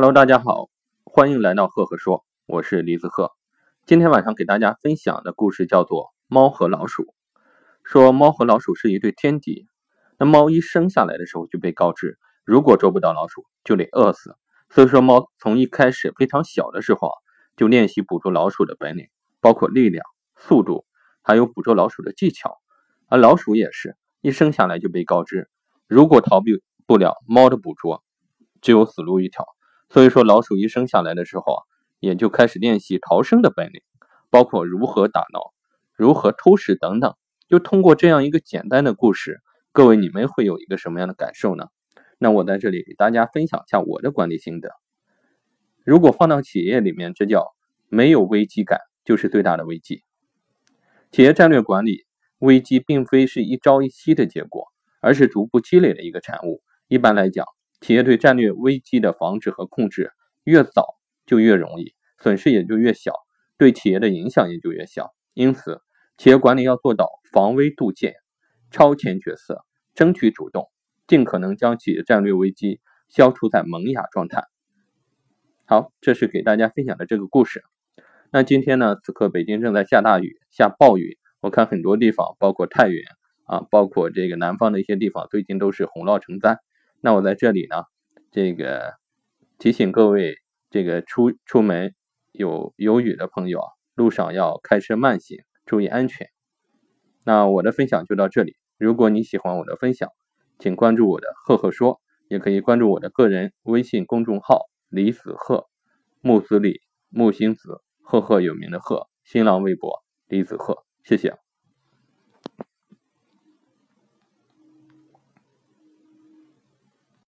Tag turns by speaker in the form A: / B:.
A: Hello，大家好，欢迎来到赫赫说，我是李子赫。今天晚上给大家分享的故事叫做《猫和老鼠》。说猫和老鼠是一对天敌，那猫一生下来的时候就被告知，如果捉不到老鼠，就得饿死。所以说，猫从一开始非常小的时候啊，就练习捕捉老鼠的本领，包括力量、速度，还有捕捉老鼠的技巧。而老鼠也是一生下来就被告知，如果逃避不了猫的捕捉，只有死路一条。所以说，老鼠一生下来的时候啊，也就开始练习逃生的本领，包括如何打闹、如何偷食等等。就通过这样一个简单的故事，各位你们会有一个什么样的感受呢？那我在这里给大家分享一下我的管理心得。如果放到企业里面，这叫没有危机感就是最大的危机。企业战略管理危机并非是一朝一夕的结果，而是逐步积累的一个产物。一般来讲，企业对战略危机的防止和控制越早就越容易，损失也就越小，对企业的影响也就越小。因此，企业管理要做到防微杜渐、超前决策、争取主动，尽可能将企业战略危机消除在萌芽状态。好，这是给大家分享的这个故事。那今天呢，此刻北京正在下大雨，下暴雨。我看很多地方，包括太原啊，包括这个南方的一些地方，最近都是洪涝成灾。那我在这里呢，这个提醒各位，这个出出门有有雨的朋友啊，路上要开车慢行，注意安全。那我的分享就到这里。如果你喜欢我的分享，请关注我的赫赫说，也可以关注我的个人微信公众号李子赫，木子李木星子，赫赫有名的赫。新浪微博李子赫，谢谢。